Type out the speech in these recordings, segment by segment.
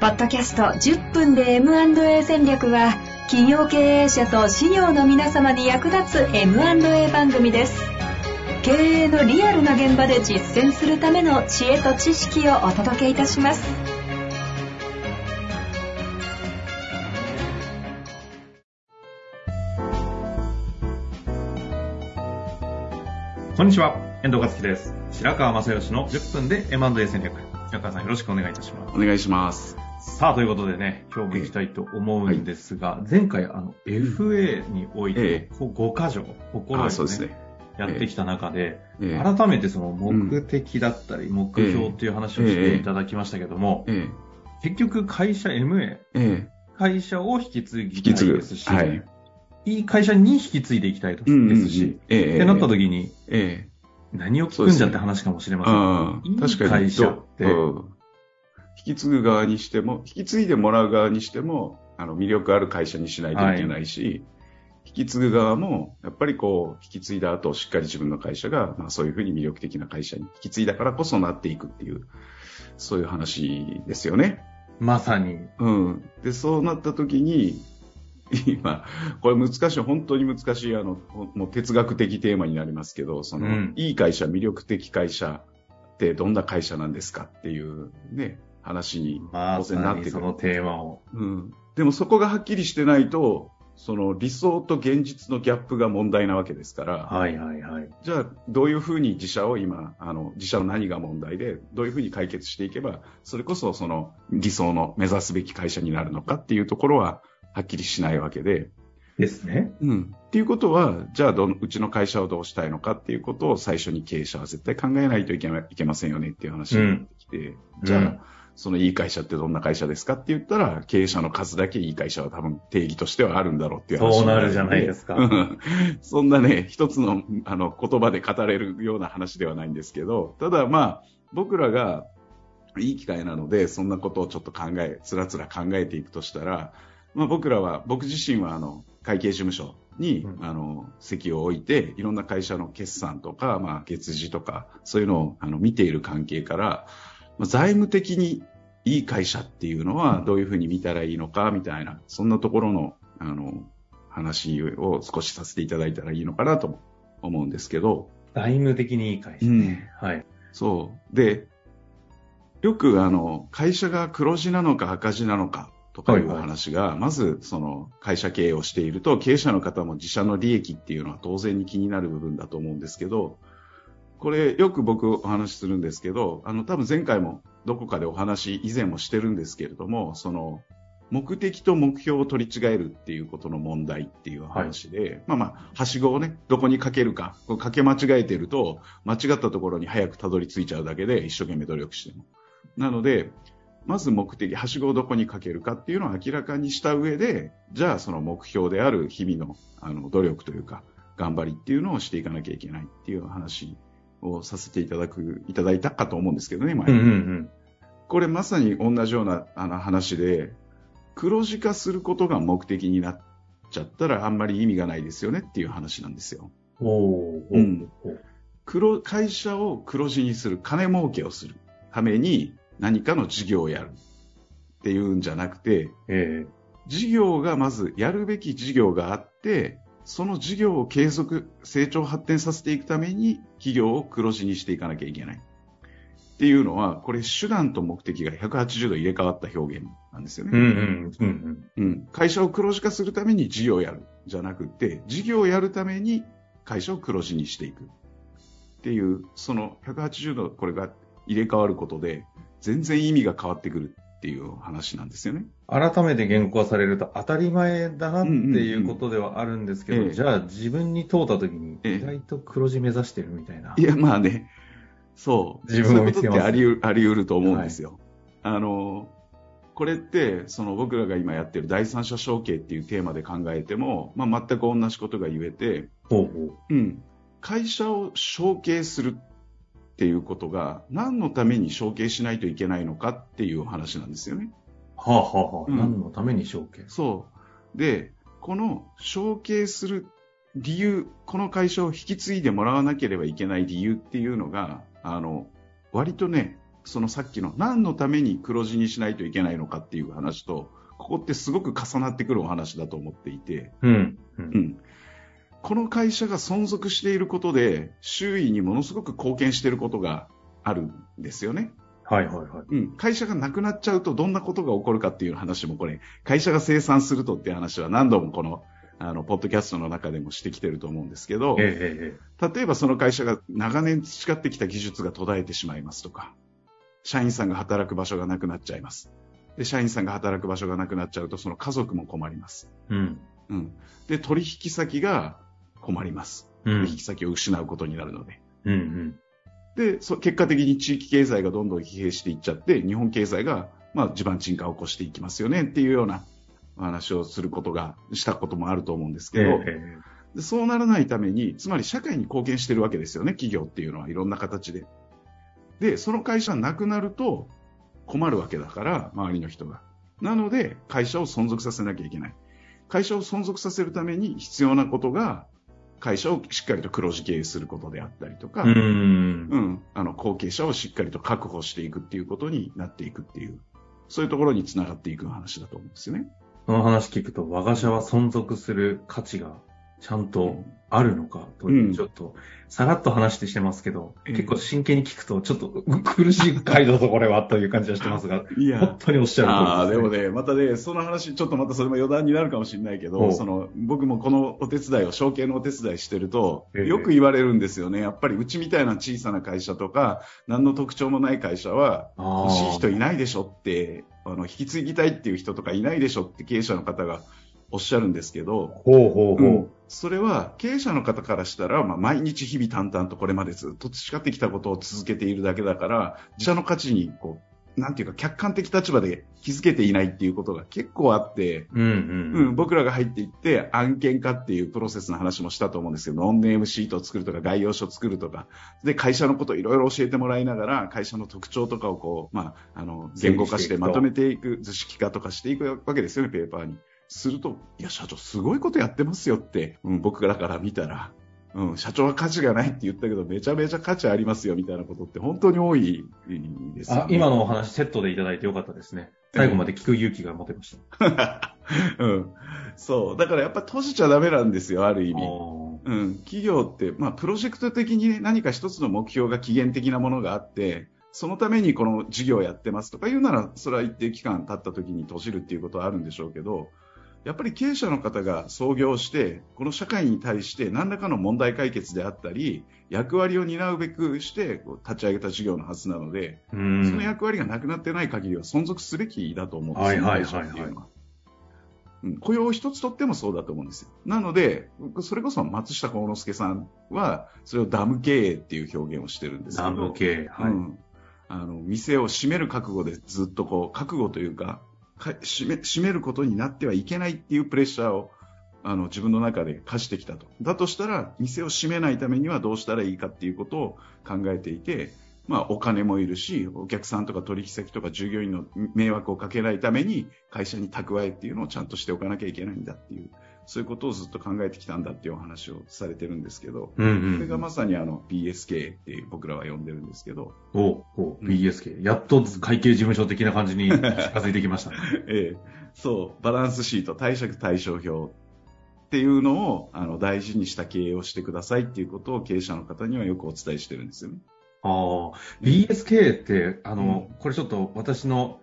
ポッドキャスト10分で M&A 戦略は企業経営者と事業の皆様に役立つ M&A 番組です経営のリアルな現場で実践するための知恵と知識をお届けいたしますこんにちは、遠藤和樹です。白川正義の10分で M&A 戦略。白川さんよろしくお願いいたします。お願いします。さあ、ということでね、今日も行きたいと思うんですが、前回、あの、FA においてえ、こう5箇条、心あをそうですね。やってきた中で、ええ。改めてその目的だったり、目標っていう話をしていただきましたけども、え結局会社 MA、ええ。会社を引き継ぎたいですし、はい。いい会社に引き継いでいきたいですし、ええってなった時に、ええ。何を聞くんじゃって話かもしれません。ああいい。会社ってうん引き継ぐ側にしても、引き継いでもらう側にしても、あの、魅力ある会社にしないといけないし、引き継ぐ側も、やっぱりこう、引き継いだ後、しっかり自分の会社が、まあそういうふうに魅力的な会社に引き継いだからこそなっていくっていう、そういう話ですよね。まさに。うん。で、そうなった時に、今、これ難しい、本当に難しい、あの、もう哲学的テーマになりますけど、その、うんいい会社、魅力的会社ってどんな会社なんですかっていうね、話にま当然なってくる。そのテーマを。うん。でもそこがはっきりしてないと、その理想と現実のギャップが問題なわけですから、はいはいはい。じゃあ、どういうふうに自社を今、あの、自社の何が問題で、どういうふうに解決していけば、それこそその理想の目指すべき会社になるのかっていうところは、はっきりしないわけで、ですね。うん。っていうことは、じゃあどの、うちの会社をどうしたいのかっていうことを最初に経営者は絶対考えないといけないいけませんよねっていう話になってきて、じゃあ、うんそのいい会社ってどんな会社ですかって言ったら、経営者の数だけいい会社は多分定義としてはあるんだろうっていう話そうになるじゃないですか。う んそんなね、一つのあの言葉で語れるような話ではないんですけど、ただまあ、僕らがいい機会なので、そんなことをちょっと考え、つらつら考えていくとしたら、まあ僕らは、僕自身はあの、会計事務所に、うんあの、席を置いて、いろんな会社の決算とか、まあ月次とか、そういうのをあの見ている関係から、まあ財務的にいい会社っていうのはどういうふうに見たらいいのかみたいな、そんなところの、あの、話を少しさせていただいたらいいのかなと思うんですけど、財務的にいい会社ね。はい。そう。で、よくあの、会社が黒字なのか赤字なのかとかいうはいはい話が、まずその会社経営をしていると、経営者の方も自社の利益っていうのは当然に気になる部分だと思うんですけど、これよく僕お話しするんですけど、あの多分前回もどこかでお話以前もしてるんですけれども、その目的と目標を取り違えるっていうことの問題っていう話で、まあまあ、はしごをね、どこにかけるか、こかけ間違えてると、間違ったところに早くたどり着いちゃうだけで一生懸命努力しても。なので、まず目的、はしごをどこにかけるかっていうのを明らかにした上で、じゃあその目標である日々のあの努力というか、頑張りっていうのをしていかなきゃいけないっていう話をさせていただく、いただいたかと思うんですけどね、前。にうんうんうん。これまさに同じようなあの話で、黒字化することが目的になっちゃったらあんまり意味がないですよねっていう話なんですよ。うん。黒、会社を黒字にする、金儲けをする。ために何かの事業をやるっていうんじゃなくて、え。事業がまずやるべき事業があって、その事業を継続、成長発展させていくために企業を黒字にしていかなきゃいけない。っていうのは、これ手段と目的が180度入れ替わった表現なんですよね。えうんうんうん。うん。会社を黒字化するために事業をやる。じゃなくて、事業をやるために会社を黒字にしていく。っていう、その180度これが入れ替わることで、全然意味が変わってくるっていう話なんですよね。改めて言語化されると当たり前だなっていうことではあるんですけど、うんうんうんええじゃあ自分に問うた時にええ意外と黒字目指してるみたいな。いや、まあね、そう。自分を見つけますそういうことってありうると思うんですよ。あの、これって、その僕らが今やってる第三者承継っていうテーマで考えても、まあ全く同じことが言えて、ほうほうん。会社を承継するっていうことが何のために承継しないといけないのかっていう話なんですよね。はあはあはあ、うん何のために承継？そう。で、この承継する理由、この会社を引き継いでもらわなければいけない理由っていうのが、あの、割とね、そのさっきの何のために黒字にしないといけないのかっていう話と、ここってすごく重なってくるお話だと思っていて、うん。う。うんん。この会社が存続していることで、周囲にものすごく貢献していることがあるんですよね。はいはいはい。うん。会社がなくなっちゃうとどんなことが起こるかっていう話もこれ、会社が生産するとっていう話は何度もこの、あの、ポッドキャストの中でもしてきてると思うんですけど、ええええ例えばその会社が長年培ってきた技術が途絶えてしまいますとか、社員さんが働く場所がなくなっちゃいます。で、社員さんが働く場所がなくなっちゃうと、その家族も困ります。うん。うん。で、取引先が困ります。うん取引先を失うことになるので。うんうん。で、そ結果的に地域経済がどんどん疲弊していっちゃって、日本経済が、まあ、地盤沈下を起こしていきますよねっていうようなお話をすることが、したこともあると思うんですけど、えええでそうならないために、つまり社会に貢献してるわけですよね、企業っていうのはいろんな形で。で、その会社なくなると困るわけだから、周りの人が。なので、会社を存続させなきゃいけない。会社を存続させるために必要なことが、会社をしっかりと黒字経営することであったりとか、えうん。うん、あの後継者をしっかりと確保していくっていうことになっていくっていう、そういうところにつながっていく話だと思うんですよね。その話聞くと、我が社は存続する価値がちゃんとあるのかという、うん。ちょっと、さらっと話してしてますけど、うん。結構真剣に聞くと、ちょっと苦しい回答とこれはという感じはしてますが、い本当におっしゃる通りです、ね。でもね、またね、その話、ちょっとまたそれも余談になるかもしれないけど、その、僕もこのお手伝いを、承継のお手伝いしてると、ええ。よく言われるんですよね。やっぱりうちみたいな小さな会社とか、何の特徴もない会社は、欲しい人いないでしょって、あの、引き継ぎたいっていう人とかいないでしょって経営者の方がおっしゃるんですけど、ほうほうほう。うんそれは経営者の方からしたら、まあ、毎日日々淡々とこれまでずっと培ってきたことを続けているだけだから、自社の価値にこう、なんていうか客観的立場で気づけていないっていうことが結構あって、うんうん。うん、僕らが入っていって案件化っていうプロセスの話もしたと思うんですけど、ノンネームシートを作るとか概要書を作るとか、で、会社のことをいろいろ教えてもらいながら、会社の特徴とかをこう、まあ、あの、言語化してまとめていく、図式化とかしていくわけですよね、ペーパーに。すると、いや、社長すごいことやってますよって、うん、僕らから見たら、うん、社長は価値がないって言ったけど、めちゃめちゃ価値ありますよみたいなことって本当に多いですよね。あ、今のお話セットでいただいてよかったですね。最後まで聞く勇気が持てました。うん。そう。だからやっぱ閉じちゃダメなんですよ、ある意味。あうん。企業って、まあ、プロジェクト的にね、何か一つの目標が期限的なものがあって、そのためにこの事業をやってますとか言うなら、それは一定期間経った時に閉じるっていうことはあるんでしょうけど、やっぱり経営者の方が創業して、この社会に対して何らかの問題解決であったり、役割を担うべくしてこう立ち上げた事業のはずなので。その役割がなくなってない限りは存続すべきだと思うんですよ、はいうのは。うん雇用を一つとってもそうだと思うんですよ。なので、僕それこそ松下幸之助さんは、それをダム経営っていう表現をしてるんですけど。ダム系。はい。うん。あの、店を閉める覚悟でずっとこう、覚悟というか、か閉め、閉めることになってはいけないっていうプレッシャーを、あの、自分の中で課してきたと。だとしたら、店を閉めないためにはどうしたらいいかっていうことを考えていて、まあ、お金もいるし、お客さんとか取引先とか従業員の迷惑をかけないために、会社に蓄えっていうのをちゃんとしておかなきゃいけないんだっていう、そういうことをずっと考えてきたんだっていうお話をされてるんですけど、うんそれがうん。まさにあの BSK っていう僕らは呼んでるんですけど、おうおう BSK。やっと会計事務所的な感じに近づいてきましたね。ええ、そう、バランスシート、貸借対照表っていうのをあの大事にした経営をしてくださいっていうことを経営者の方にはよくお伝えしてるんですよね。ああ、BSK って、あの、うこれちょっと私の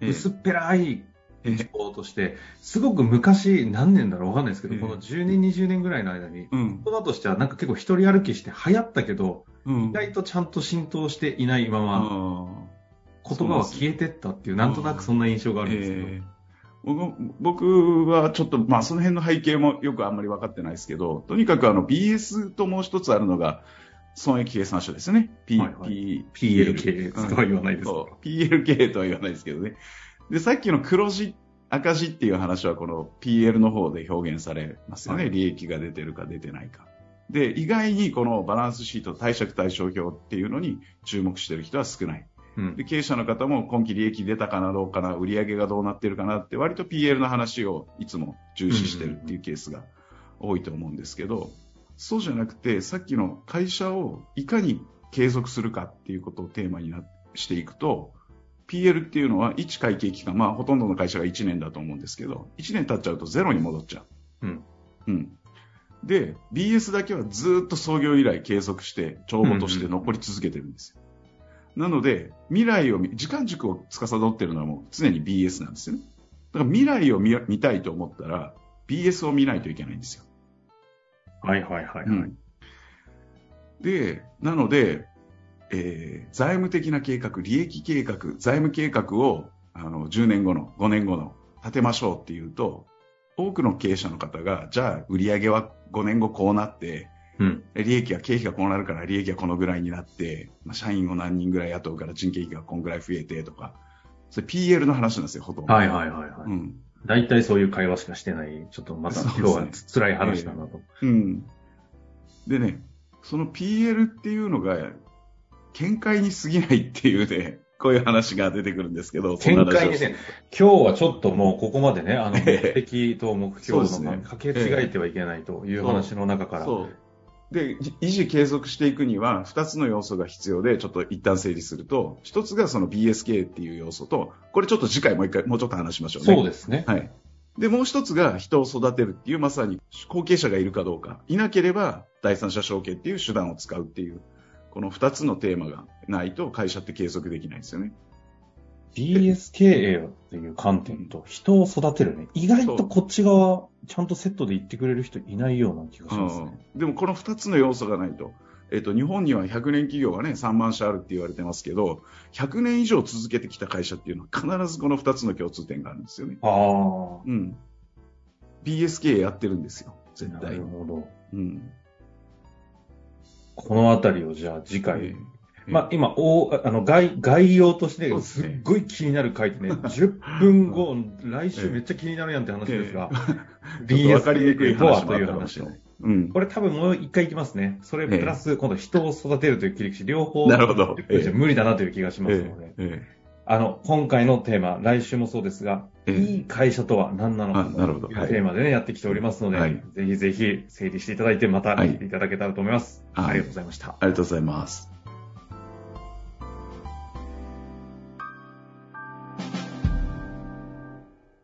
ええ薄っぺらいええ。情報として、すごく昔、何年だろうわかんないですけど、ええこの10年、20年ぐらいの間に、うん。言葉としてはなんか結構一人歩きして流行ったけど、うん。意外とちゃんと浸透していないまま、あ言葉は消えてったっていう、なんとなくそんな印象がああるんですけど。ええ。僕僕はちょっと、まあその辺の背景もよくあんまり分かってないですけど、とにかくあの BS ともう一つあるのが、損益計算書ですね。P はいはい。PLK とは言わないです。PLK とは言わないですけどね。で、さっきの黒字、赤字っていう話はこの PL の方で表現されますよね。はい利益が出てるか出てないか。で、意外にこのバランスシート、貸借対照表っていうのに注目してる人は少ない。うんで、経営者の方も今期利益出たかなどうかな、売上がどうなってるかなって割と PL の話をいつも重視してるっていうケースが多いと思うんですけど、そうじゃなくて、さっきの会社をいかに継続するかっていうことをテーマになしていくと、PL っていうのは1会計期間、まあほとんどの会社が1年だと思うんですけど、1年経っちゃうとゼロに戻っちゃう。うん。うん。で、BS だけはずっと創業以来継続して、帳簿として残り続けてるんですよ。なので、未来を見、時間軸を司ってるのはもう常に BS なんですよね。だから未来を見見たいと思ったら、BS を見ないといけないんですよ。はいはいはい、はいうんで、なので、えー財務的な計画、利益計画、財務計画をあの10年後の、5年後の立てましょうっていうと、多くの経営者の方が、じゃあ売上は5年後こうなって、うん。利益は経費がこうなるから利益はこのぐらいになって、まあ、社員を何人ぐらい雇うから人件費がこんぐらい増えてとか、それ PL の話なんですよ、ほとんど。はいはいはいはい。うん。大体そういう会話しかしてない、ちょっとまた今日は辛い話だなと。うん。でね、その PL っていうのが、見解に過ぎないっていうね、こういう話が出てくるんですけど、見解にね、今日はちょっともうここまでね、あの、目的と目標のね掛け違えてはいけないという話の中から、そう。で、維持継続していくには、二つの要素が必要で、ちょっと一旦整理すると、一つがその BSK っていう要素と、これちょっと次回もう一回、もうちょっと話しましょうね。そうですね。はい。で、もう一つが人を育てるっていう、まさに後継者がいるかどうか。いなければ、第三者承継っていう手段を使うっていう、この二つのテーマがないと会社って継続できないんですよね。BS 経営っていう観点と人を育てるね。意外とこっち側、ちゃんとセットで言ってくれる人いないような気がしますね。うんでもこの二つの要素がないと。えっと、日本には100年企業がね、3万社あるって言われてますけど、100年以上続けてきた会社っていうのは必ずこの二つの共通点があるんですよね。ああ。うん。BSK やってるんですよ。絶な対る。ほど。うん。このあたりをじゃあ次回、ええまあ、今、おあの概、概要としてすっごい気になる回ってね、10分後、来週めっちゃ気になるやんって話ですが、ちょっという話ったかもしれない。うん。これ多分もう一回いきますね。それプラス、今度人を育てるという切り口、両方、なるほど。無理だなという気がしますので、えあの、今回のテーマ、来週もそうですが、ええいい会社とは何なのかというテーマでね、やってきておりますので、はいぜひぜひ整理していただいて、またはい聞いていただけたらと思います。はいありがとうございました。ありがとうございます。